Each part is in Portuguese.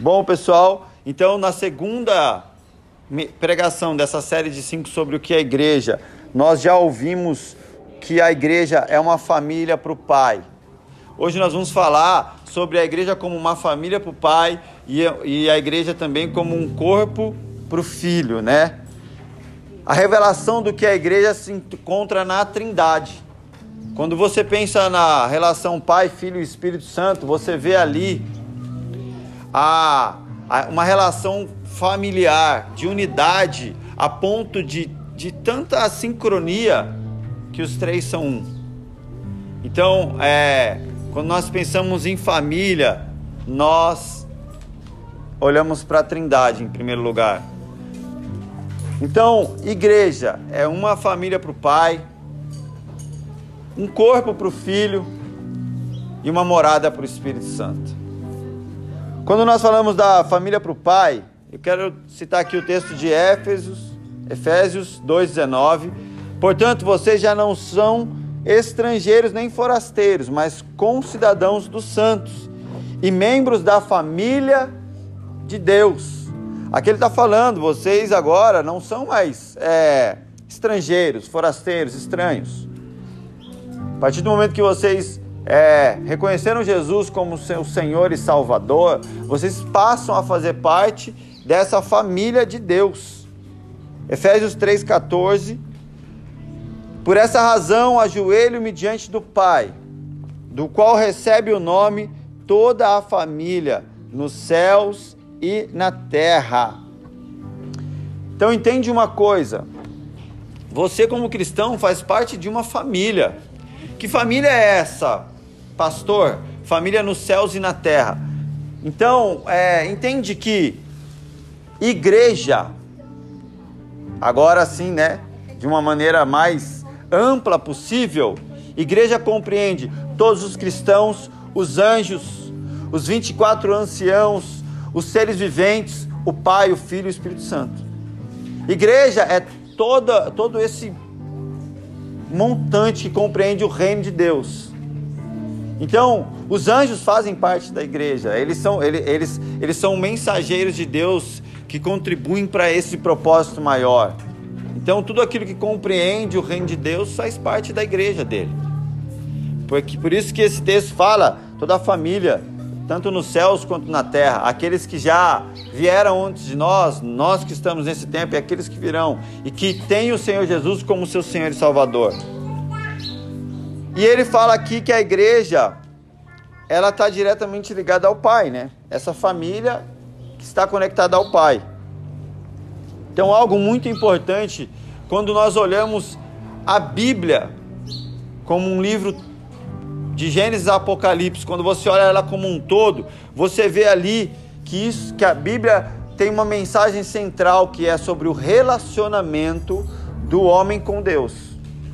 Bom, pessoal, então na segunda pregação dessa série de cinco sobre o que é igreja, nós já ouvimos que a igreja é uma família para o Pai. Hoje nós vamos falar sobre a igreja como uma família para o Pai e a igreja também como um corpo para o Filho, né? A revelação do que a igreja se encontra na Trindade. Quando você pensa na relação Pai, Filho e Espírito Santo, você vê ali a, a uma relação familiar, de unidade, a ponto de, de tanta sincronia que os três são um. Então, é, quando nós pensamos em família, nós olhamos para a Trindade em primeiro lugar. Então, igreja é uma família para o pai, um corpo para o Filho e uma morada para o Espírito Santo. Quando nós falamos da família para o Pai, eu quero citar aqui o texto de Éfesos, Efésios 2,19. Portanto, vocês já não são estrangeiros nem forasteiros, mas concidadãos dos santos e membros da família de Deus. Aqui ele está falando, vocês agora não são mais é, estrangeiros, forasteiros, estranhos a partir do momento que vocês é, Jesus como seu Senhor e Salvador, vocês passam a fazer parte dessa família de Deus. Efésios 3,14. Por essa razão, ajoelho-me diante do Pai, do qual recebe o nome toda a família, nos céus e na terra. Então entende uma coisa: você, como cristão, faz parte de uma família. Que família é essa, pastor? Família nos céus e na terra. Então, é, entende que igreja, agora sim, né, de uma maneira mais ampla possível, igreja compreende todos os cristãos, os anjos, os 24 anciãos, os seres viventes, o Pai, o Filho e o Espírito Santo. Igreja é toda, todo esse montante que compreende o reino de Deus. Então, os anjos fazem parte da igreja, eles são, eles, eles, são mensageiros de Deus que contribuem para esse propósito maior. Então, tudo aquilo que compreende o reino de Deus faz parte da igreja dele. Porque, por isso que esse texto fala, toda a família, tanto nos céus quanto na terra, aqueles que já vieram antes de nós, nós que estamos nesse tempo e aqueles que virão, e que têm o Senhor Jesus como seu Senhor e Salvador. E ele fala aqui que a igreja, ela está diretamente ligada ao Pai, né? Essa família que está conectada ao Pai. Então, algo muito importante quando nós olhamos a Bíblia como um livro de Gênesis a Apocalipse, quando você olha ela como um todo, você vê ali que, isso, que a Bíblia tem uma mensagem central que é sobre o relacionamento do homem com Deus.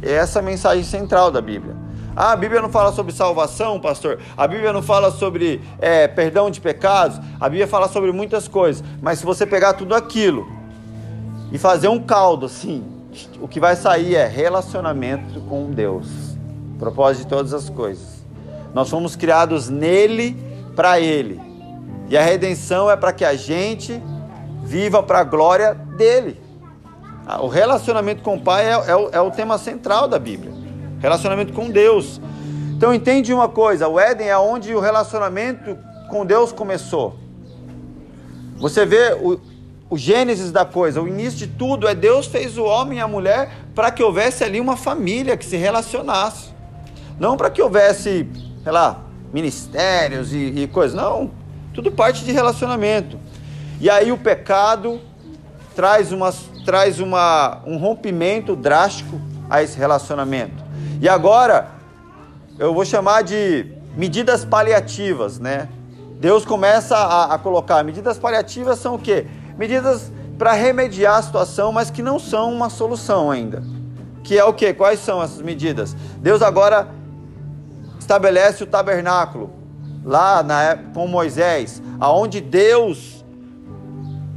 É essa a mensagem central da Bíblia. Ah, a Bíblia não fala sobre salvação, pastor. A Bíblia não fala sobre é, perdão de pecados. A Bíblia fala sobre muitas coisas. Mas se você pegar tudo aquilo e fazer um caldo assim, o que vai sair é relacionamento com Deus. Propósito de todas as coisas. Nós fomos criados nele, para ele. E a redenção é para que a gente viva para a glória dele. Ah, o relacionamento com o Pai é, é, é o tema central da Bíblia. Relacionamento com Deus. Então entende uma coisa: o Éden é onde o relacionamento com Deus começou. Você vê o, o Gênesis da coisa, o início de tudo é Deus fez o homem e a mulher para que houvesse ali uma família que se relacionasse. Não para que houvesse sei lá, ministérios e, e coisas. Não, tudo parte de relacionamento. E aí o pecado traz, uma, traz uma, um rompimento drástico a esse relacionamento. E agora, eu vou chamar de medidas paliativas, né? Deus começa a, a colocar medidas paliativas são o quê? Medidas para remediar a situação, mas que não são uma solução ainda. Que é o quê? Quais são essas medidas? Deus agora estabelece o tabernáculo lá na, com Moisés, aonde Deus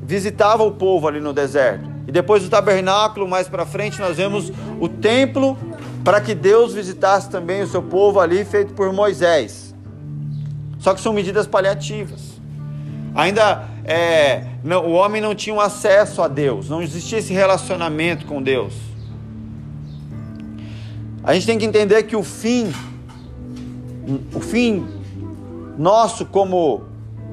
visitava o povo ali no deserto. E depois do tabernáculo, mais para frente, nós vemos o templo para que Deus visitasse também o seu povo ali, feito por Moisés. Só que são medidas paliativas. Ainda é, não, o homem não tinha um acesso a Deus, não existia esse relacionamento com Deus. A gente tem que entender que o fim, o fim nosso como,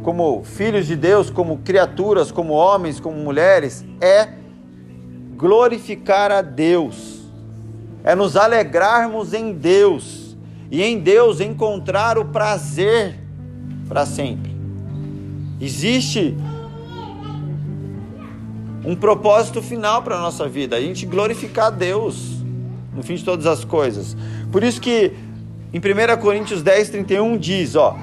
como filhos de Deus, como criaturas, como homens, como mulheres, é glorificar a Deus, é nos alegrarmos em Deus e em Deus encontrar o prazer para sempre. Existe um propósito final para a nossa vida, a gente glorificar Deus no fim de todas as coisas. Por isso que em 1 Coríntios 10, 31 diz, ó,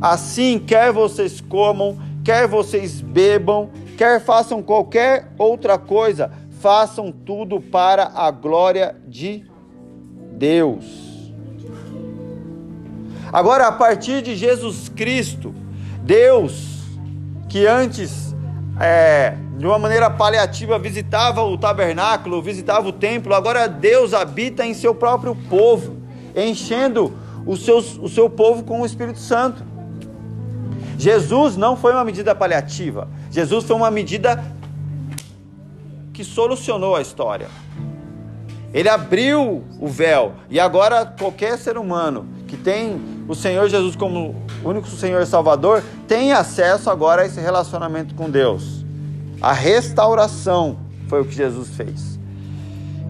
assim quer vocês comam, quer vocês bebam, quer façam qualquer outra coisa, façam tudo para a glória de Deus. Agora, a partir de Jesus Cristo, Deus, que antes, é, de uma maneira paliativa, visitava o tabernáculo, visitava o templo, agora Deus habita em seu próprio povo, enchendo os seus, o seu povo com o Espírito Santo. Jesus não foi uma medida paliativa, Jesus foi uma medida que solucionou a história. Ele abriu o véu e agora qualquer ser humano que tem o Senhor Jesus como único Senhor Salvador tem acesso agora a esse relacionamento com Deus. A restauração foi o que Jesus fez.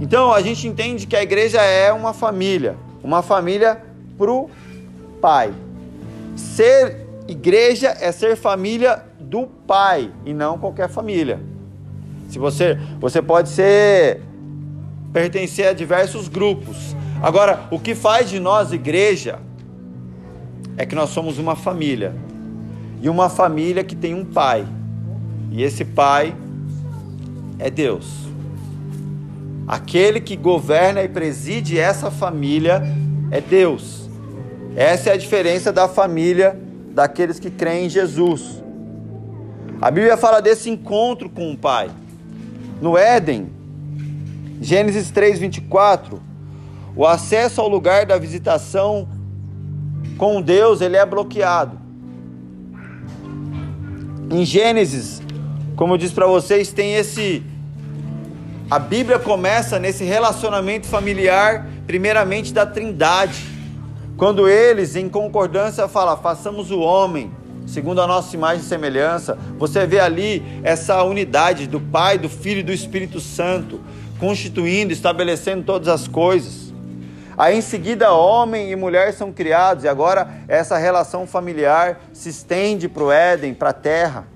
Então a gente entende que a igreja é uma família, uma família pro Pai. Ser igreja é ser família do Pai e não qualquer família. Se você, você pode ser pertencer a diversos grupos. Agora, o que faz de nós igreja é que nós somos uma família. E uma família que tem um pai. E esse pai é Deus. Aquele que governa e preside essa família é Deus. Essa é a diferença da família daqueles que creem em Jesus. A Bíblia fala desse encontro com o Pai. No Éden, Gênesis 3:24, o acesso ao lugar da visitação com Deus, ele é bloqueado. Em Gênesis, como eu disse para vocês, tem esse a Bíblia começa nesse relacionamento familiar, primeiramente da Trindade. Quando eles, em concordância, falam: "Façamos o homem segundo a nossa imagem e semelhança. Você vê ali essa unidade do Pai, do Filho e do Espírito Santo, constituindo, estabelecendo todas as coisas. Aí em seguida, homem e mulher são criados, e agora essa relação familiar se estende para o Éden, para a terra.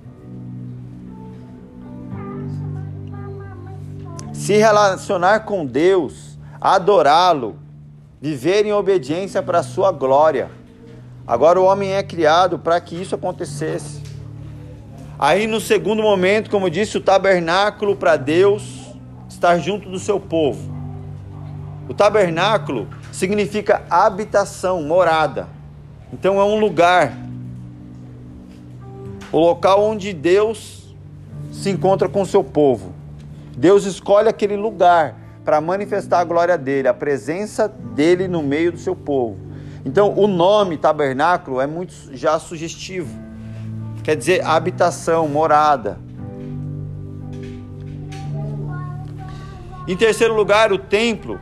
Se relacionar com Deus, adorá-lo, viver em obediência para a sua glória Agora o homem é criado para que isso acontecesse. Aí no segundo momento, como disse, o tabernáculo para Deus estar junto do seu povo. O tabernáculo significa habitação, morada. Então é um lugar, o local onde Deus se encontra com o seu povo. Deus escolhe aquele lugar para manifestar a glória dele, a presença dele no meio do seu povo. Então, o nome tabernáculo é muito já sugestivo. Quer dizer habitação, morada. Em terceiro lugar, o templo.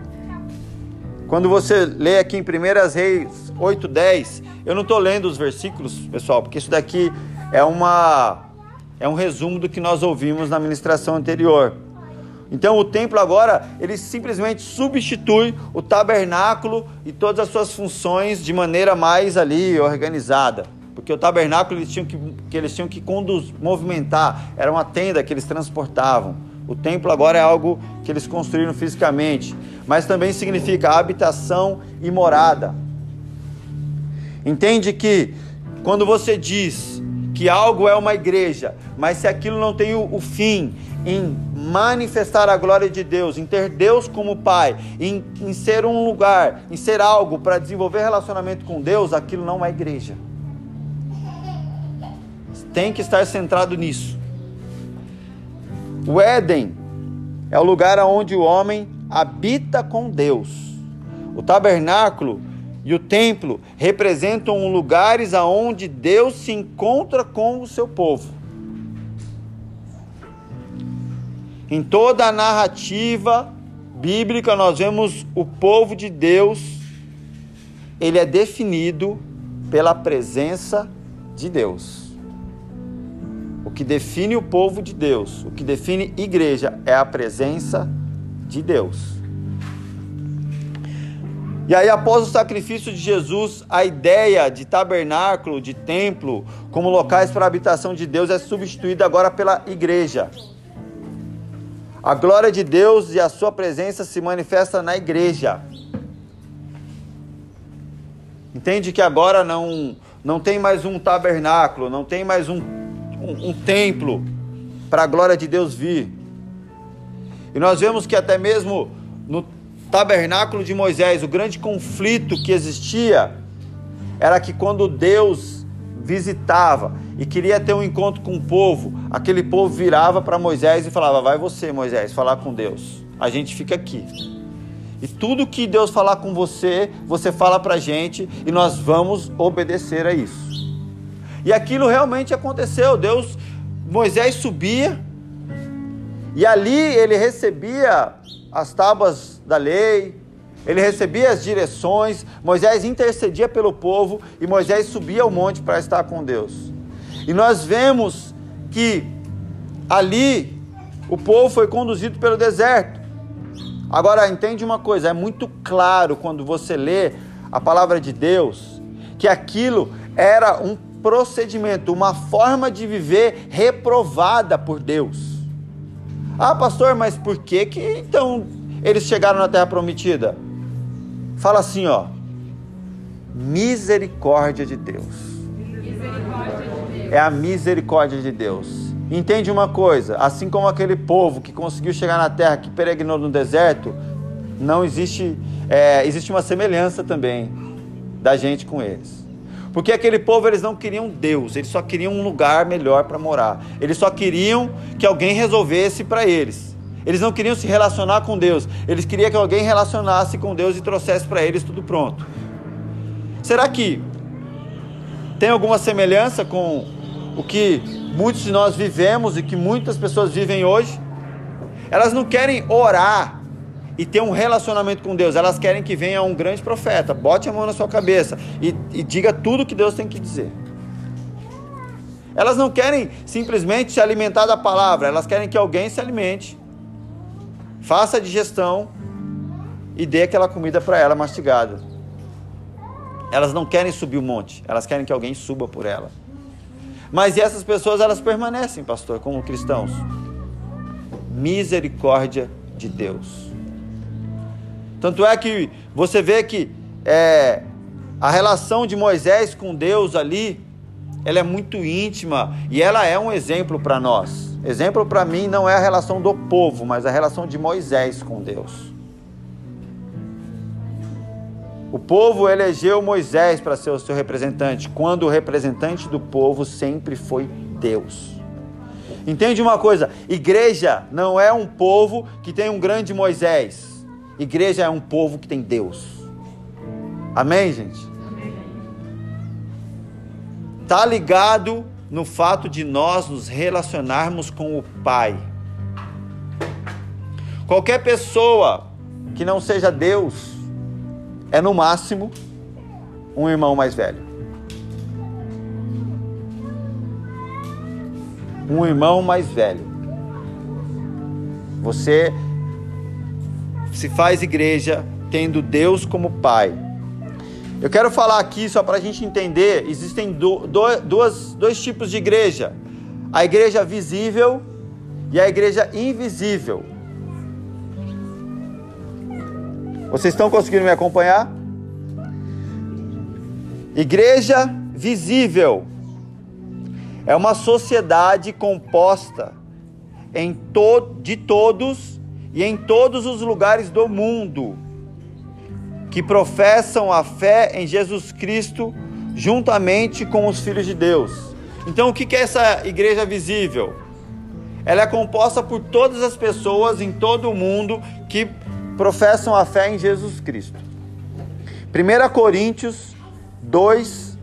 Quando você lê aqui em 1 Reis 8:10, eu não estou lendo os versículos, pessoal, porque isso daqui é uma é um resumo do que nós ouvimos na ministração anterior. Então o templo agora, ele simplesmente substitui o tabernáculo e todas as suas funções de maneira mais ali organizada. Porque o tabernáculo eles tinham que, que eles tinham que conduz, movimentar, era uma tenda que eles transportavam. O templo agora é algo que eles construíram fisicamente, mas também significa habitação e morada. Entende que quando você diz que algo é uma igreja, mas se aquilo não tem o, fim em manifestar a glória de Deus, em ter Deus como Pai, em, em ser um lugar, em ser algo para desenvolver relacionamento com Deus, aquilo não é igreja. Tem que estar centrado nisso. O Éden é o lugar onde o homem habita com Deus. O tabernáculo e o templo representam lugares aonde Deus se encontra com o seu povo. Em toda a narrativa bíblica nós vemos o povo de Deus ele é definido pela presença de Deus. O que define o povo de Deus, o que define igreja é a presença de Deus. E aí, após o sacrifício de Jesus, a ideia de tabernáculo, de templo, como locais para a habitação de Deus é substituída agora pela igreja. A glória de Deus e a sua presença se manifesta na igreja. Entende que agora não, não tem mais um tabernáculo, não tem mais um, um, templo para a glória de Deus vir. E nós vemos que até mesmo no tabernáculo de Moisés, o grande conflito que existia era que quando Deus visitava e queria ter um encontro com o povo, aquele povo virava para Moisés e falava: Vai você, Moisés, falar com Deus. A gente fica aqui. E tudo que Deus falar com você, você fala para a gente e nós vamos obedecer a isso. E aquilo realmente aconteceu. Deus, Moisés subia e ali ele recebia as tábuas da lei, ele recebia as direções, Moisés intercedia pelo povo e Moisés subia ao monte para estar com Deus. E nós vemos que ali o povo foi conduzido pelo deserto. Agora entende uma coisa, é muito claro quando você lê a palavra de Deus que aquilo era um procedimento, uma forma de viver reprovada por Deus. Ah, pastor, mas por que que então eles chegaram na terra prometida? Fala assim, ó. Misericórdia de Deus. É a misericórdia de Deus. Entende uma coisa? Assim como aquele povo que conseguiu chegar na terra, que peregrinou no deserto, não existe, é, existe uma semelhança também da gente com eles. Porque aquele povo eles não queriam Deus, eles só queriam um lugar melhor para morar. Eles só queriam que alguém resolvesse para eles. Eles não queriam se relacionar com Deus, eles queriam que alguém relacionasse com Deus e trouxesse para eles tudo pronto. Será que tem alguma semelhança com o que muitos de nós vivemos e que muitas pessoas vivem hoje? Elas não querem orar e ter um relacionamento com Deus. Elas querem que venha um grande profeta, bote a mão na sua cabeça e, e diga tudo que Deus tem que dizer. Elas não querem simplesmente se alimentar da palavra, elas querem que alguém se alimente, faça a digestão e dê aquela comida para ela mastigada. Elas não querem subir o monte, elas querem que alguém suba por ela. Mas essas pessoas elas permanecem, pastor, como cristãos. Misericórdia de Deus. Tanto é que você vê que é, a relação de Moisés com Deus ali, ela é muito íntima e ela é um exemplo para nós. Exemplo para mim não é a relação do povo, mas a relação de Moisés com Deus. O povo elegeu Moisés para ser o seu representante, quando o representante do povo sempre foi Deus. Entende uma coisa? Igreja não é um povo que tem um grande Moisés. Igreja é um povo que tem Deus. Amém, gente? Tá ligado no fato de nós nos relacionarmos com o Pai. Qualquer pessoa que não seja Deus é no máximo um irmão mais velho. Um irmão mais velho. Você se faz igreja tendo Deus como Pai. Eu quero falar aqui, só para a gente entender: existem do, do, duas, dois tipos de igreja: a igreja visível e a igreja invisível. Vocês estão conseguindo me acompanhar? Igreja visível é uma sociedade composta em to de todos e em todos os lugares do mundo que professam a fé em Jesus Cristo juntamente com os filhos de Deus. Então, o que é essa igreja visível? Ela é composta por todas as pessoas em todo o mundo que professam a fé em Jesus Cristo. 1 Coríntios 2,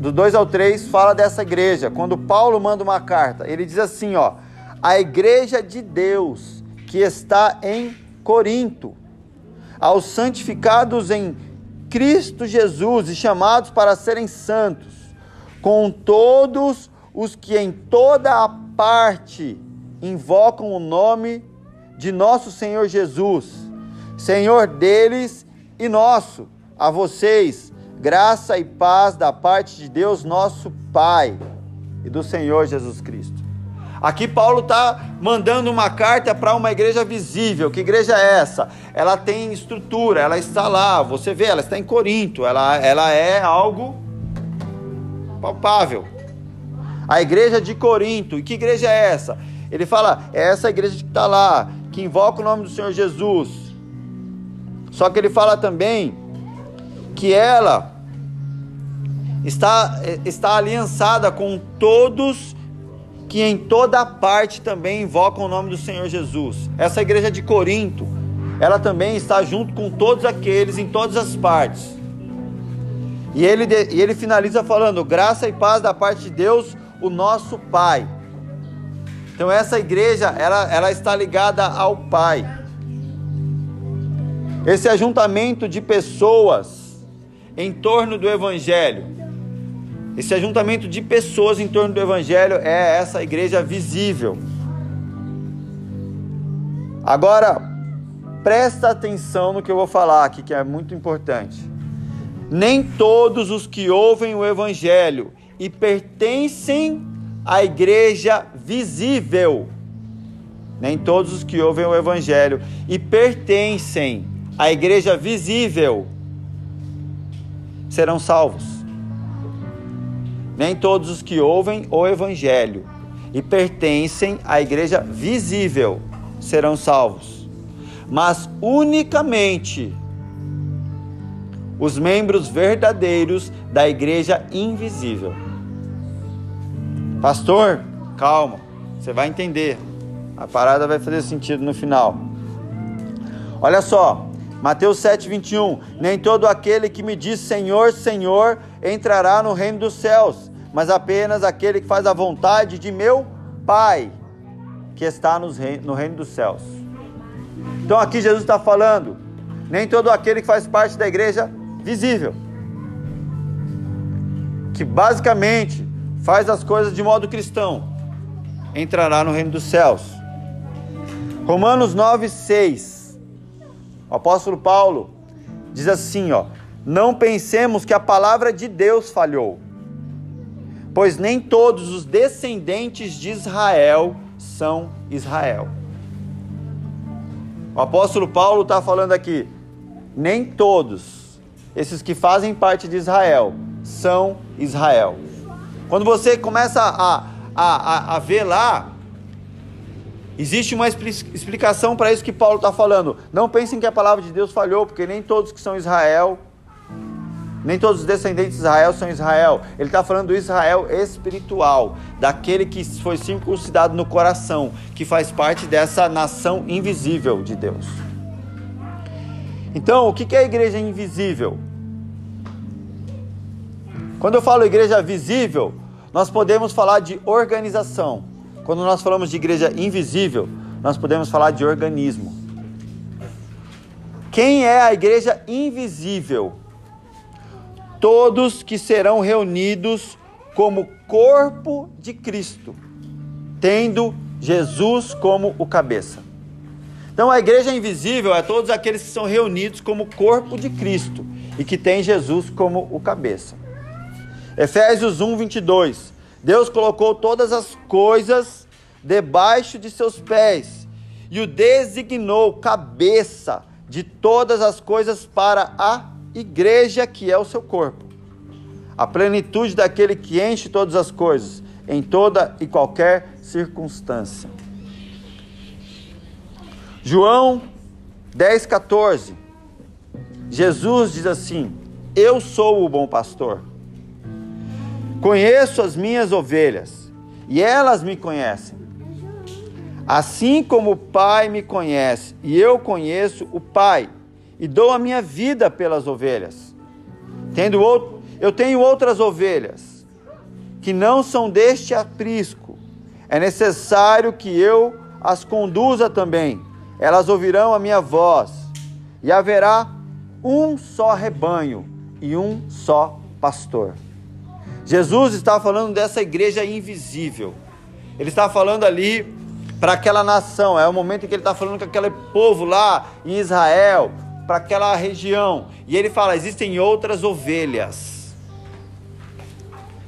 do 2 ao 3, fala dessa igreja. Quando Paulo manda uma carta, ele diz assim: ó a igreja de Deus que está em Corinto, aos santificados em Cristo Jesus e chamados para serem santos, com todos os que em toda a parte invocam o nome de nosso Senhor Jesus, Senhor deles e nosso, a vocês, graça e paz da parte de Deus, nosso Pai, e do Senhor Jesus Cristo. Aqui Paulo está mandando uma carta para uma igreja visível. Que igreja é essa? Ela tem estrutura, ela está lá. Você vê, ela está em Corinto. Ela, ela é algo palpável. A igreja de Corinto. E que igreja é essa? Ele fala, é essa igreja que está lá, que invoca o nome do Senhor Jesus. Só que ele fala também que ela está, está aliançada com todos que em toda parte também invocam o nome do Senhor Jesus. Essa igreja de Corinto, ela também está junto com todos aqueles em todas as partes. E ele, e ele finaliza falando: graça e paz da parte de Deus, o nosso Pai. Então essa igreja, ela, ela está ligada ao Pai. Esse ajuntamento de pessoas em torno do Evangelho esse ajuntamento de pessoas em torno do Evangelho é essa igreja visível. Agora, presta atenção no que eu vou falar aqui, que é muito importante. Nem todos os que ouvem o Evangelho e pertencem à igreja visível, nem todos os que ouvem o Evangelho e pertencem à igreja visível serão salvos. Nem todos os que ouvem o Evangelho e pertencem à igreja visível serão salvos, mas unicamente os membros verdadeiros da igreja invisível. Pastor, calma, você vai entender. A parada vai fazer sentido no final. Olha só, Mateus 7, 21. Nem todo aquele que me diz Senhor, Senhor entrará no reino dos céus, mas apenas aquele que faz a vontade de meu Pai, que está no reino dos céus. Então aqui Jesus está falando, nem todo aquele que faz parte da igreja visível, que basicamente faz as coisas de modo cristão, entrará no reino dos céus. Romanos 9, 6. O apóstolo Paulo diz assim: ó, não pensemos que a palavra de Deus falhou pois nem todos os descendentes de Israel são Israel. O apóstolo Paulo está falando aqui, nem todos esses que fazem parte de Israel são Israel. Quando você começa a, a, a, a ver lá, existe uma explicação para isso que Paulo está falando. Não pensem que a palavra de Deus falhou, porque nem todos que são Israel nem todos os descendentes de Israel são Israel. Ele está falando do Israel espiritual, daquele que foi circuncidado no coração, que faz parte dessa nação invisível de Deus. Então, o que é a igreja invisível? Quando eu falo igreja visível, nós podemos falar de organização. Quando nós falamos de igreja invisível, nós podemos falar de organismo. Quem é a igreja invisível? Todos que serão reunidos como corpo de Cristo, tendo Jesus como o cabeça. Então a igreja invisível é todos aqueles que são reunidos como corpo de Cristo e que tem Jesus como o cabeça. Efésios 1, 22. Deus colocou todas as coisas debaixo de seus pés e o designou cabeça de todas as coisas para a igreja que é o seu corpo. A plenitude daquele que enche todas as coisas, em toda e qualquer circunstância. João 10, 14. Jesus diz assim: Eu sou o bom pastor. Conheço as minhas ovelhas e elas me conhecem. Assim como o Pai me conhece e eu conheço o Pai e dou a minha vida pelas ovelhas. Tendo outro, eu tenho outras ovelhas que não são deste aprisco. é necessário que eu as conduza também. Elas ouvirão a minha voz, e haverá um só rebanho e um só pastor. Jesus está falando dessa igreja invisível. Ele está falando ali para aquela nação. É o momento em que ele está falando com aquele povo lá em Israel, para aquela região. E ele fala: existem outras ovelhas.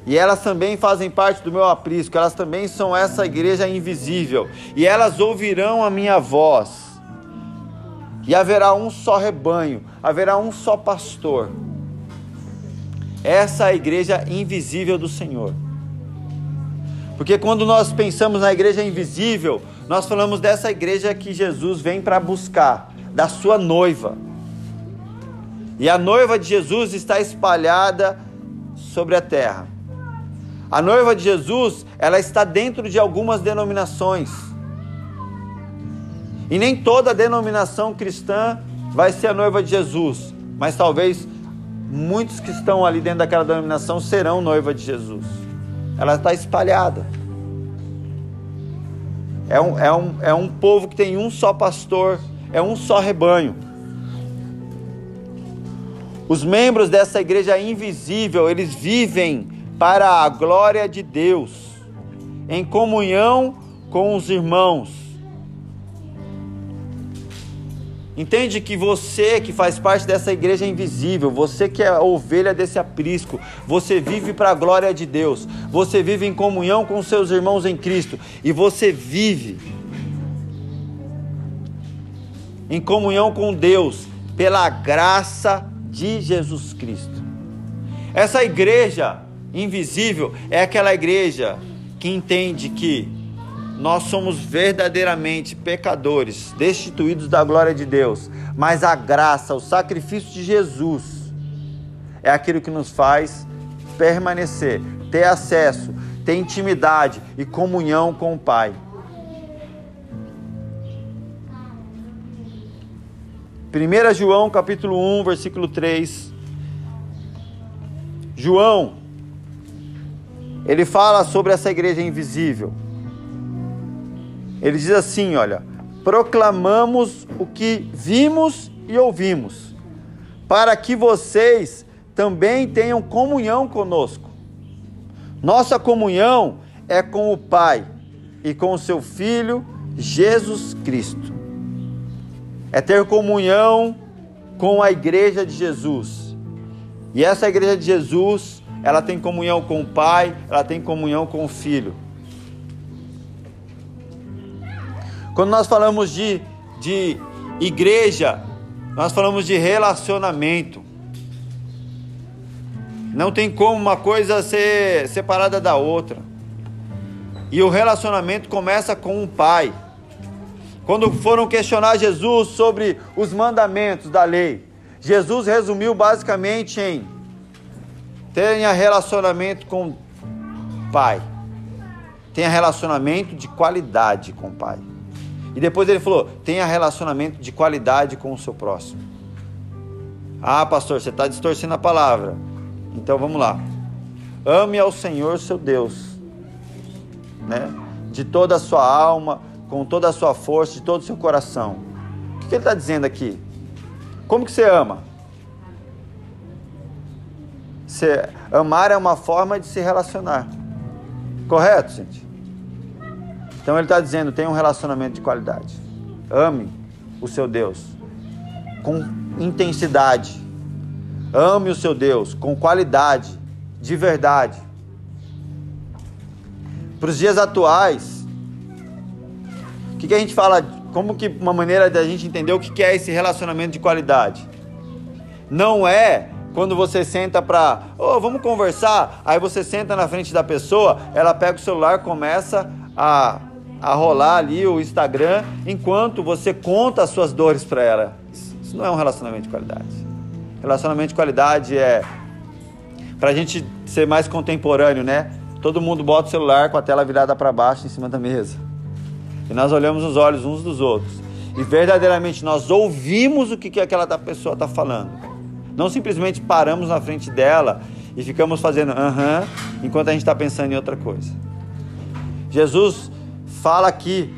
E elas também fazem parte do meu aprisco, elas também são essa igreja invisível. E elas ouvirão a minha voz. E haverá um só rebanho, haverá um só pastor. Essa é a igreja invisível do Senhor. Porque quando nós pensamos na igreja invisível, nós falamos dessa igreja que Jesus vem para buscar, da sua noiva. E a noiva de Jesus está espalhada sobre a terra. A noiva de Jesus, ela está dentro de algumas denominações. E nem toda denominação cristã vai ser a noiva de Jesus, mas talvez muitos que estão ali dentro daquela denominação serão noiva de Jesus. Ela está espalhada. É um, é, um, é um povo que tem um só pastor, é um só rebanho. Os membros dessa igreja invisível, eles vivem para a glória de Deus, em comunhão com os irmãos. Entende que você que faz parte dessa igreja invisível, você que é ovelha desse aprisco, você vive para a glória de Deus, você vive em comunhão com seus irmãos em Cristo e você vive em comunhão com Deus pela graça de Jesus Cristo. Essa igreja Invisível é aquela igreja que entende que nós somos verdadeiramente pecadores, destituídos da glória de Deus, mas a graça, o sacrifício de Jesus é aquilo que nos faz permanecer, ter acesso, ter intimidade e comunhão com o Pai. Primeira João capítulo 1, versículo 3. João ele fala sobre essa igreja invisível. Ele diz assim: olha, proclamamos o que vimos e ouvimos, para que vocês também tenham comunhão conosco. Nossa comunhão é com o Pai e com o seu Filho Jesus Cristo. É ter comunhão com a igreja de Jesus. E essa igreja de Jesus ela tem comunhão com o Pai, ela tem comunhão com o Filho. Quando nós falamos de, de igreja, nós falamos de relacionamento. Não tem como uma coisa ser separada da outra. E o relacionamento começa com o Pai. Quando foram questionar Jesus sobre os mandamentos da lei, Jesus resumiu basicamente em Tenha relacionamento com o Pai. Tenha relacionamento de qualidade com o Pai. E depois ele falou: tenha relacionamento de qualidade com o seu próximo. Ah, pastor, você está distorcendo a palavra. Então vamos lá. Ame ao Senhor seu Deus, né? De toda a sua alma, com toda a sua força, de todo o seu coração. O que ele está dizendo aqui? Como que você ama? Amar é uma forma de se relacionar. Correto, gente? Então ele está dizendo: tenha um relacionamento de qualidade. Ame o seu Deus com intensidade. Ame o seu Deus com qualidade, de verdade. Para os dias atuais, que, que a gente fala? Como que uma maneira da gente entender o que, que é esse relacionamento de qualidade? Não é quando você senta para, oh, vamos conversar, aí você senta na frente da pessoa, ela pega o celular, começa a, a rolar ali o Instagram, enquanto você conta as suas dores para ela. Isso, não é um relacionamento de qualidade. Relacionamento de qualidade é para a gente ser mais contemporâneo, né? Todo mundo bota o celular com a tela virada para baixo em cima da mesa. E nós olhamos nos olhos uns dos outros. E verdadeiramente nós ouvimos o que, que aquela pessoa está falando. Não simplesmente paramos na frente dela e ficamos fazendo aham, uh -huh, enquanto a gente está pensando em outra coisa. Jesus fala aqui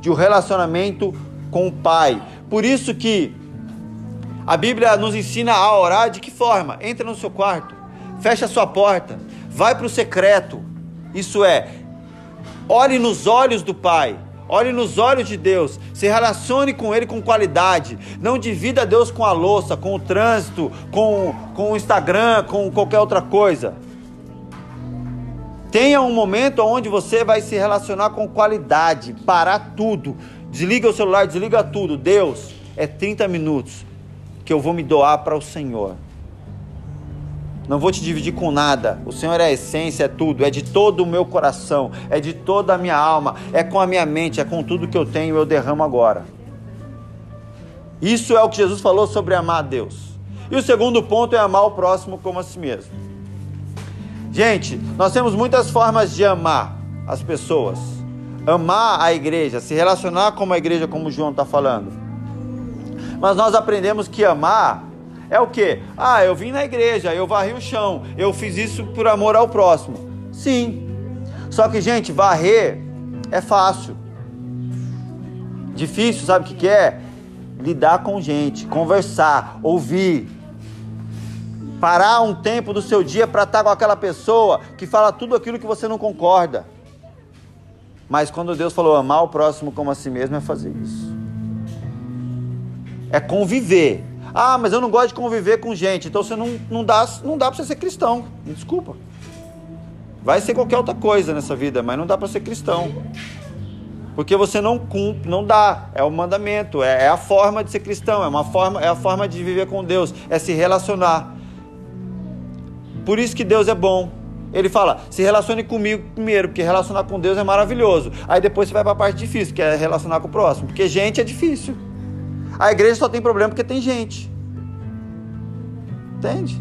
de um relacionamento com o Pai. Por isso que a Bíblia nos ensina a orar de que forma? Entra no seu quarto, fecha a sua porta, vai para o secreto. Isso é, olhe nos olhos do Pai, olhe nos olhos de Deus, se relacione com Ele com qualidade. Não divida Deus com a louça, com o trânsito, com, com o Instagram, com qualquer outra coisa. Tenha um momento onde você vai se relacionar com qualidade, parar tudo. Desliga o celular, desliga tudo. Deus, é 30 minutos que eu vou me doar para o Senhor. Não vou te dividir com nada. O Senhor é a essência, é tudo, é de todo o meu coração, é de toda a minha alma, é com a minha mente, é com tudo que eu tenho, eu derramo agora. Isso é o que Jesus falou sobre amar a Deus. E o segundo ponto é amar o próximo como a si mesmo. Gente, nós temos muitas formas de amar as pessoas. Amar a igreja, se relacionar com a igreja, como o João está falando. Mas nós aprendemos que amar é o que? Ah, eu vim na igreja, eu varri o chão, eu fiz isso por amor ao próximo. Sim. Só que, gente, varrer é fácil. Difícil, sabe o que, que é? Lidar com gente, conversar, ouvir. Parar um tempo do seu dia para estar com aquela pessoa que fala tudo aquilo que você não concorda. Mas quando Deus falou amar o próximo como a si mesmo, é fazer isso é conviver. Ah, mas eu não gosto de conviver com gente, então você não, não dá, não dá para você ser cristão. Me desculpa. Vai ser qualquer outra coisa nessa vida, mas não dá para ser cristão. Porque você não cumpre, não dá. É o mandamento, é, é, a forma de ser cristão, é uma forma, é a forma de viver com Deus, é se relacionar. Por isso que Deus é bom. Ele fala: se relacione comigo primeiro, porque relacionar com Deus é maravilhoso. Aí depois você vai para a parte difícil, que é relacionar com o próximo, porque gente é difícil. A igreja só tem problema porque tem gente. Entende?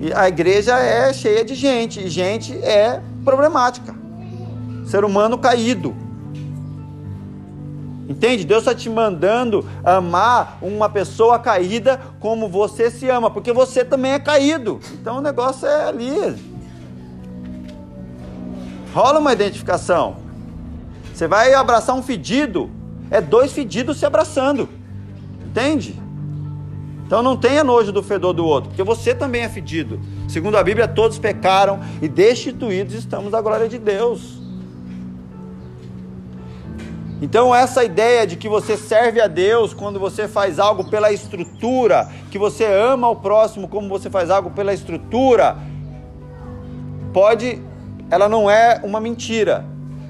E a igreja é cheia de gente, e gente é problemática. Ser humano caído. Entende? Deus está te mandando amar uma pessoa caída como você se ama, porque você também é caído. Então o negócio é ali. Rola uma identificação. Você vai abraçar um fedido, é dois fedidos se abraçando. Entende? Então não tenha nojo do fedor do outro, porque você também é fedido. Segundo a Bíblia, todos pecaram e destituídos estamos da glória de Deus. Então, essa ideia de que você serve a Deus quando você faz algo pela estrutura, que você ama o próximo como você faz algo pela estrutura, pode, ela não é uma mentira,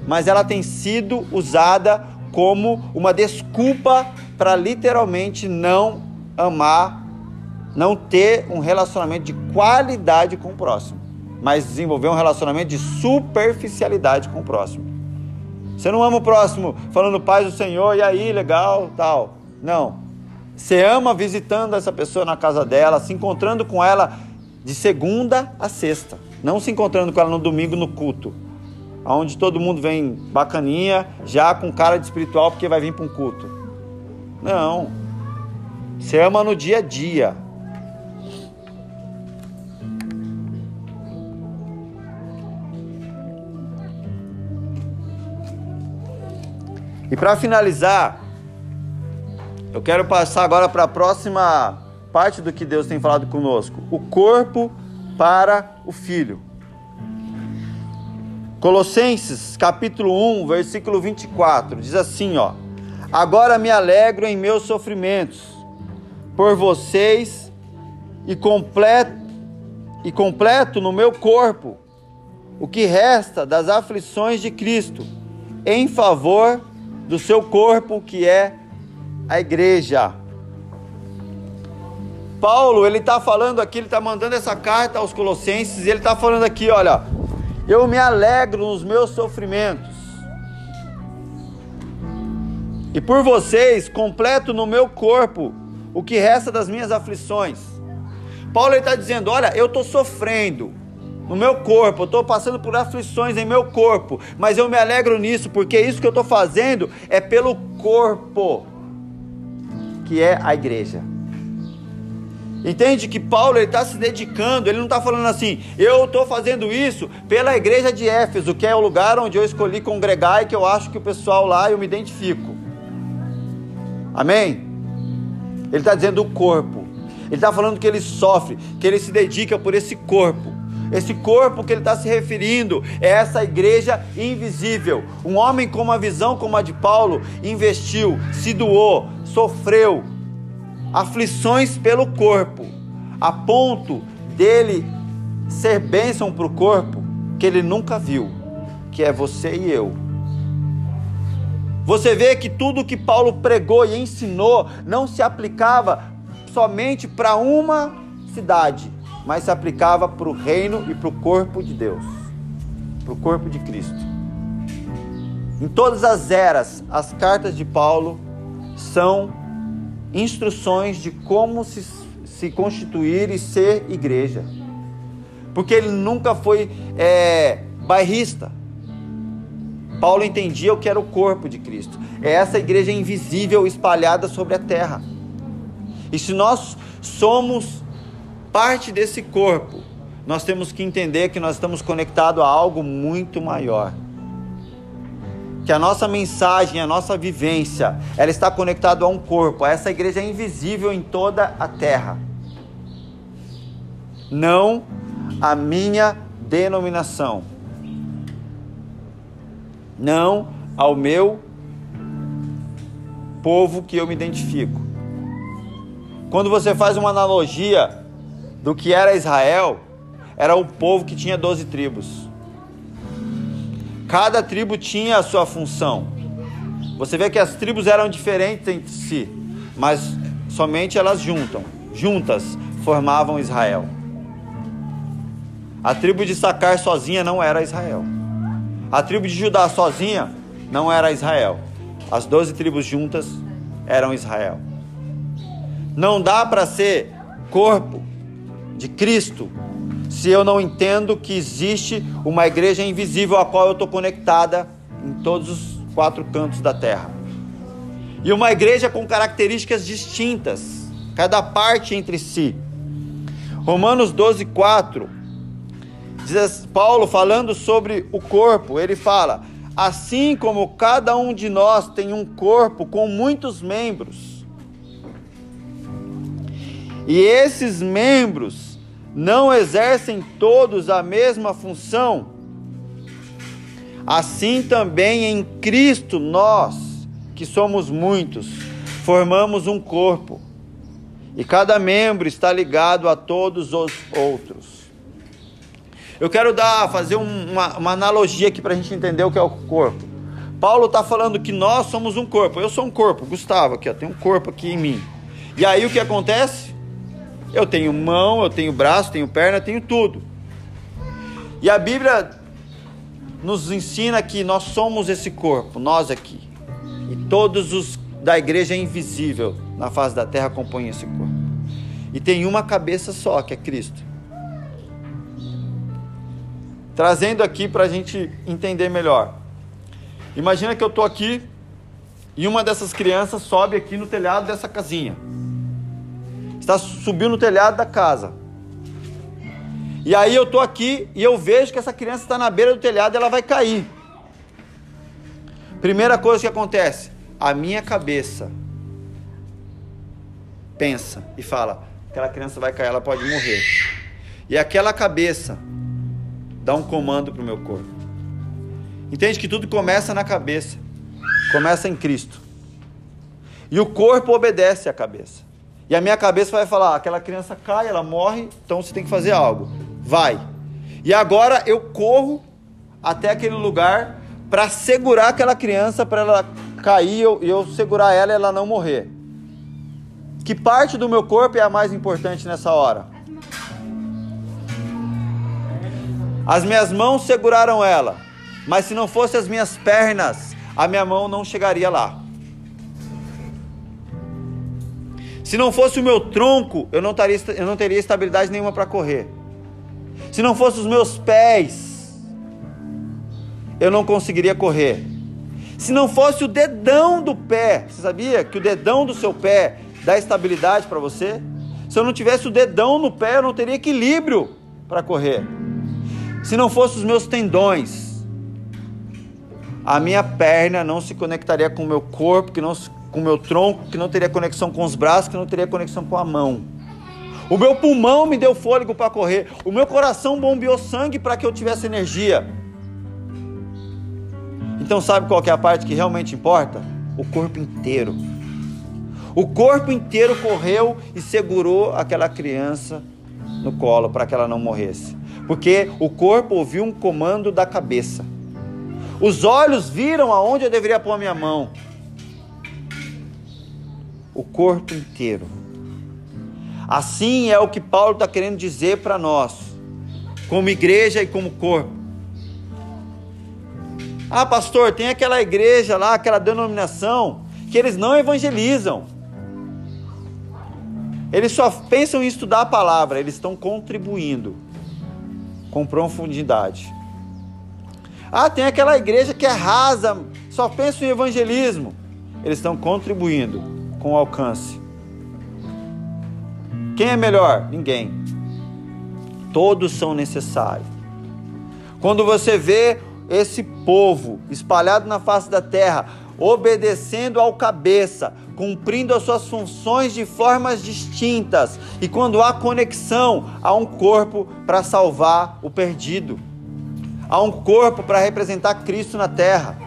mas ela tem sido usada como uma desculpa para literalmente não amar, não ter um relacionamento de qualidade com o próximo, mas desenvolver um relacionamento de superficialidade com o próximo. Você não ama o próximo falando paz do Senhor, e aí, legal, tal. Não. Você ama visitando essa pessoa na casa dela, se encontrando com ela de segunda a sexta. Não se encontrando com ela no domingo no culto onde todo mundo vem bacaninha, já com cara de espiritual porque vai vir para um culto. Não. Você ama no dia a dia. E para finalizar, eu quero passar agora para a próxima parte do que Deus tem falado conosco: o corpo para o filho. Colossenses capítulo 1, versículo 24, diz assim, ó: Agora me alegro em meus sofrimentos por vocês e completo e completo no meu corpo o que resta das aflições de Cristo em favor do seu corpo que é a igreja. Paulo, ele está falando aqui, ele está mandando essa carta aos Colossenses, ele está falando aqui, olha, eu me alegro nos meus sofrimentos. E por vocês, completo no meu corpo o que resta das minhas aflições. Paulo está dizendo: Olha, eu estou sofrendo no meu corpo, eu estou passando por aflições em meu corpo, mas eu me alegro nisso, porque isso que eu estou fazendo é pelo corpo, que é a igreja. Entende que Paulo está se dedicando, ele não está falando assim, eu estou fazendo isso pela igreja de Éfeso, que é o lugar onde eu escolhi congregar e que eu acho que o pessoal lá eu me identifico. Amém? Ele está dizendo o corpo, ele está falando que ele sofre, que ele se dedica por esse corpo. Esse corpo que ele está se referindo é essa igreja invisível. Um homem com uma visão como a de Paulo investiu, se doou, sofreu aflições pelo corpo, a ponto dele ser bênção para o corpo que ele nunca viu, que é você e eu. Você vê que tudo que Paulo pregou e ensinou não se aplicava somente para uma cidade, mas se aplicava para o reino e para o corpo de Deus, para o corpo de Cristo. Em todas as eras, as cartas de Paulo são instruções de como se, se constituir e ser igreja, porque ele nunca foi é, bairrista. Paulo entendia o que era o corpo de Cristo, é essa igreja invisível espalhada sobre a terra. E se nós somos parte desse corpo, nós temos que entender que nós estamos conectados a algo muito maior. Que a nossa mensagem, a nossa vivência, ela está conectada a um corpo. Essa igreja é invisível em toda a terra. Não a minha denominação. Não ao meu povo que eu me identifico. Quando você faz uma analogia do que era Israel, era o povo que tinha 12 tribos. Cada tribo tinha a sua função. Você vê que as tribos eram diferentes entre si, mas somente elas juntam, juntas formavam Israel. A tribo de Sacar sozinha não era Israel. A tribo de Judá sozinha não era Israel. As doze tribos juntas eram Israel. Não dá para ser corpo de Cristo, se eu não entendo que existe uma igreja invisível a qual eu estou conectada em todos os quatro cantos da terra. E uma igreja com características distintas, cada parte entre si. Romanos 12, 4, diz Paulo falando sobre o corpo, ele fala: Assim como cada um de nós tem um corpo com muitos membros, e esses membros não exercem todos a mesma função, assim também em Cristo nós, que somos muitos, formamos um corpo, e cada membro está ligado a todos os outros. Eu quero dar, fazer uma, uma analogia aqui para a gente entender o que é o corpo. Paulo está falando que nós somos um corpo. Eu sou um corpo, Gustavo aqui, ó, tem um corpo aqui em mim. E aí o que acontece? Eu tenho mão, eu tenho braço, tenho perna, tenho tudo. E a Bíblia nos ensina que nós somos esse corpo, nós aqui. E todos os da igreja é invisível na face da terra compõem esse corpo. E tem uma cabeça só, que é Cristo. Trazendo aqui para a gente entender melhor. Imagina que eu estou aqui e uma dessas crianças sobe aqui no telhado dessa casinha está subiu no telhado da casa. E aí eu estou aqui e eu vejo que essa criança está na beira do telhado e ela vai cair. Primeira coisa que acontece, a minha cabeça pensa e fala: aquela criança vai cair, ela pode morrer. E aquela cabeça dá um comando para o meu corpo. Entende que tudo começa na cabeça, começa em Cristo. E o corpo obedece à cabeça. E a minha cabeça vai falar: aquela criança cai, ela morre, então você tem que fazer algo. Vai. E agora eu corro até aquele lugar para segurar aquela criança, para ela cair e eu, eu segurar ela e ela não morrer. Que parte do meu corpo é a mais importante nessa hora? As minhas mãos seguraram ela, mas se não fossem as minhas pernas, a minha mão não chegaria lá. Se não fosse o meu tronco, eu não, taria, eu não teria estabilidade nenhuma para correr. Se não fosse os meus pés, eu não conseguiria correr. Se não fosse o dedão do pé, você sabia que o dedão do seu pé dá estabilidade para você? Se eu não tivesse o dedão no pé, eu não teria equilíbrio para correr. Se não fossem os meus tendões, a minha perna não se conectaria com o meu corpo, que não, com o meu tronco, que não teria conexão com os braços, que não teria conexão com a mão. O meu pulmão me deu fôlego para correr. O meu coração bombeou sangue para que eu tivesse energia. Então, sabe qual é a parte que realmente importa? O corpo inteiro. O corpo inteiro correu e segurou aquela criança no colo para que ela não morresse. Porque o corpo ouviu um comando da cabeça. Os olhos viram aonde eu deveria pôr minha mão. O corpo inteiro. Assim é o que Paulo está querendo dizer para nós, como igreja e como corpo. Ah, pastor, tem aquela igreja lá, aquela denominação, que eles não evangelizam. Eles só pensam em estudar a palavra, eles estão contribuindo com profundidade. Ah, tem aquela igreja que é rasa, só pensa em evangelismo. Eles estão contribuindo com alcance. Quem é melhor? Ninguém. Todos são necessários. Quando você vê esse povo espalhado na face da terra, obedecendo ao cabeça, cumprindo as suas funções de formas distintas, e quando há conexão, há um corpo para salvar o perdido, há um corpo para representar Cristo na terra.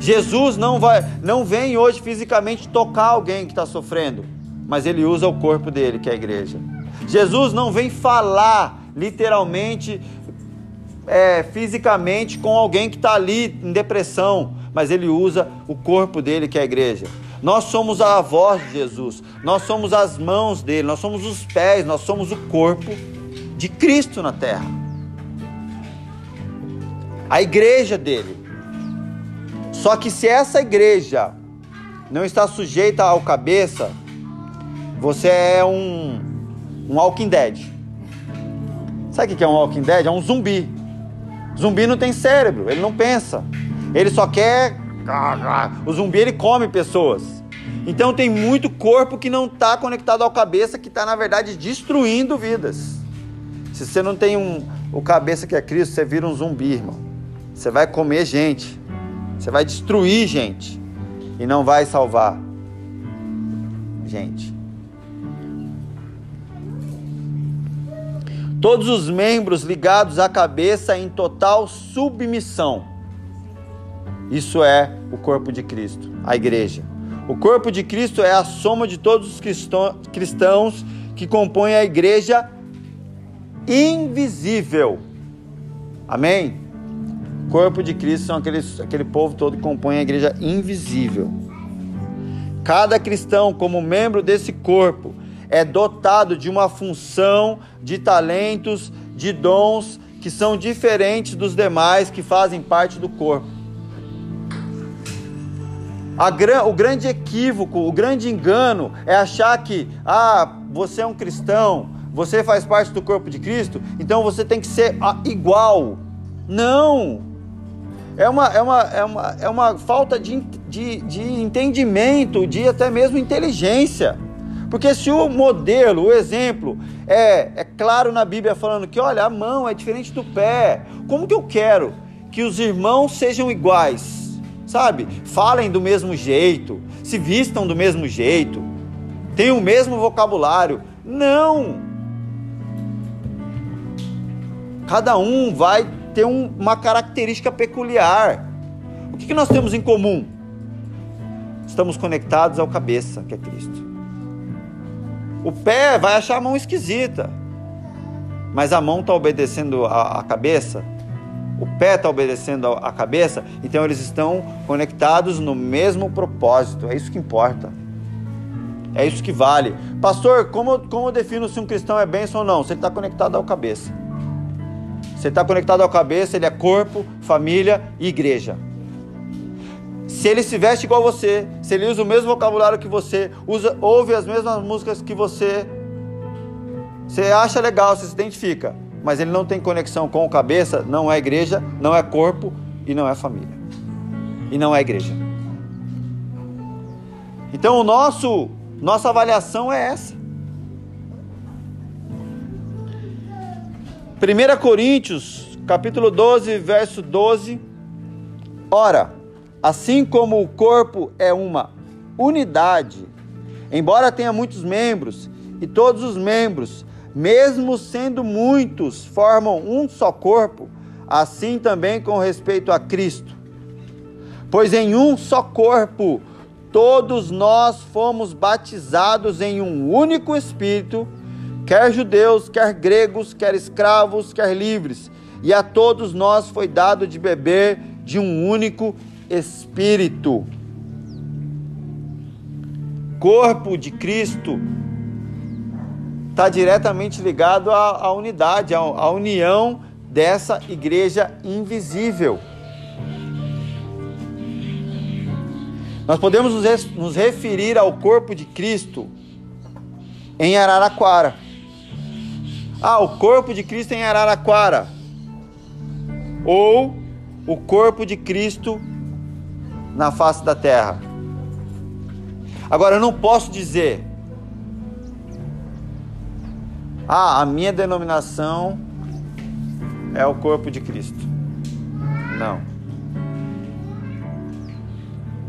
Jesus não, vai, não vem hoje fisicamente tocar alguém que está sofrendo, mas ele usa o corpo dele, que é a igreja. Jesus não vem falar literalmente, é, fisicamente com alguém que está ali em depressão, mas ele usa o corpo dele, que é a igreja. Nós somos a voz de Jesus, nós somos as mãos dele, nós somos os pés, nós somos o corpo de Cristo na terra. A igreja dele. Só que se essa igreja não está sujeita ao cabeça, você é um, um Walking Dead. Sabe o que é um Walking Dead? É um zumbi. Zumbi não tem cérebro, ele não pensa. Ele só quer. O zumbi ele come pessoas. Então tem muito corpo que não está conectado ao cabeça, que está na verdade destruindo vidas. Se você não tem um, o cabeça que é Cristo, você vira um zumbi, irmão. Você vai comer gente. Você vai destruir gente. E não vai salvar gente. Todos os membros ligados à cabeça em total submissão. Isso é o corpo de Cristo, a igreja. O corpo de Cristo é a soma de todos os cristãos que compõem a igreja invisível. Amém? Corpo de Cristo são aqueles, aquele povo todo que compõe a igreja invisível. Cada cristão, como membro desse corpo, é dotado de uma função, de talentos, de dons que são diferentes dos demais que fazem parte do corpo. A, o grande equívoco, o grande engano é achar que, ah, você é um cristão, você faz parte do corpo de Cristo, então você tem que ser igual. Não! É uma, é uma, é uma, é uma falta de, de, de entendimento, de até mesmo inteligência. Porque se o modelo, o exemplo, é, é claro na Bíblia falando que, olha, a mão é diferente do pé, como que eu quero que os irmãos sejam iguais? Sabe? Falem do mesmo jeito, se vistam do mesmo jeito, tenham o mesmo vocabulário. Não! Cada um vai ter um, uma característica peculiar. O que, que nós temos em comum? Estamos conectados ao cabeça, que é Cristo. O pé vai achar a mão esquisita, mas a mão está obedecendo a, a, cabeça, o pé está obedecendo a, a cabeça, então eles estão conectados no mesmo propósito. É isso que importa. É isso que vale. Pastor, como, como eu defino se um cristão é bênção ou não? Se ele está conectado ao cabeça. Ele está conectado ao cabeça, ele é corpo, família e igreja. Se ele se veste igual você, se ele usa o mesmo vocabulário que você, usa, ouve as mesmas músicas que você, você acha legal, você se identifica, mas ele não tem conexão com o cabeça, não é igreja, não é corpo e não é família. E não é igreja. Então o nosso nossa avaliação é essa. 1 Coríntios, capítulo 12, verso 12. Ora, assim como o corpo é uma unidade, embora tenha muitos membros, e todos os membros, mesmo sendo muitos, formam um só corpo, assim também com respeito a Cristo. Pois em um só corpo todos nós fomos batizados em um único Espírito, quer judeus, quer gregos, quer escravos, quer livres, e a todos nós foi dado de beber de um único Espírito. Corpo de Cristo está diretamente ligado à, à unidade, à, à união dessa igreja invisível. Nós podemos nos referir ao corpo de Cristo em Araraquara. Ah, o corpo de Cristo em Araraquara. Ou o corpo de Cristo na face da terra. Agora, eu não posso dizer, ah, a minha denominação é o corpo de Cristo. Não.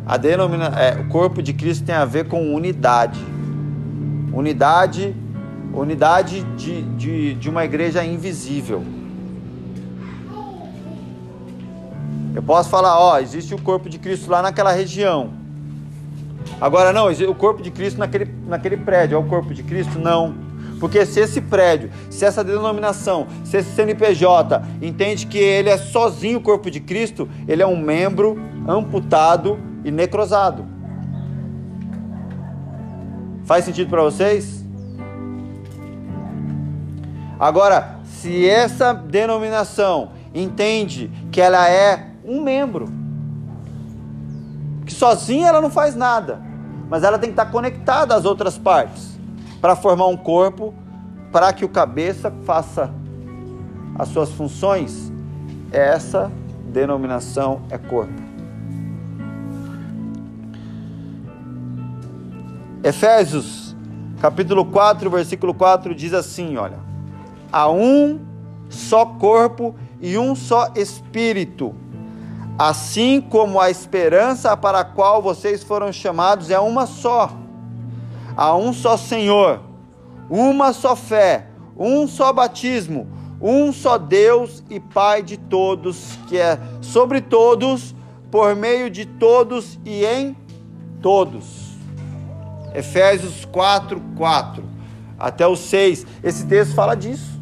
A denomina, é, o corpo de Cristo tem a ver com unidade. Unidade, unidade de, de, de uma igreja invisível. Eu posso falar, ó, existe o corpo de Cristo lá naquela região. Agora não, o corpo de Cristo naquele, naquele prédio, é o corpo de Cristo? Não. Porque se esse prédio, se essa denominação, se esse CNPJ entende que ele é sozinho o corpo de Cristo, ele é um membro amputado e necrosado. Faz sentido para vocês? Agora, se essa denominação entende que ela é um membro, que sozinha ela não faz nada, mas ela tem que estar conectada às outras partes para formar um corpo, para que o cabeça faça as suas funções, essa denominação é corpo. Efésios, capítulo 4, versículo 4 diz assim, olha: Há um só corpo e um só espírito, assim como a esperança para a qual vocês foram chamados é uma só. Há um só Senhor, uma só fé, um só batismo, um só Deus e Pai de todos, que é sobre todos, por meio de todos e em todos. Efésios 4, 4 até o 6. Esse texto fala disso.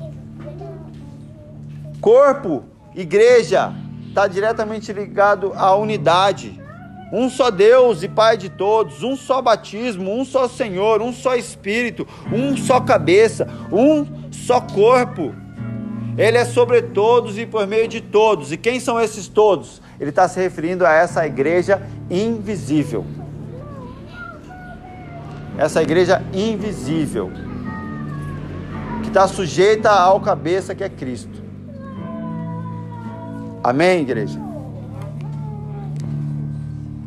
Corpo, igreja, está diretamente ligado à unidade. Um só Deus e Pai de todos, um só batismo, um só Senhor, um só Espírito, um só cabeça, um só corpo. Ele é sobre todos e por meio de todos. E quem são esses todos? Ele está se referindo a essa igreja invisível essa igreja invisível, que está sujeita ao cabeça que é Cristo. Amém, igreja?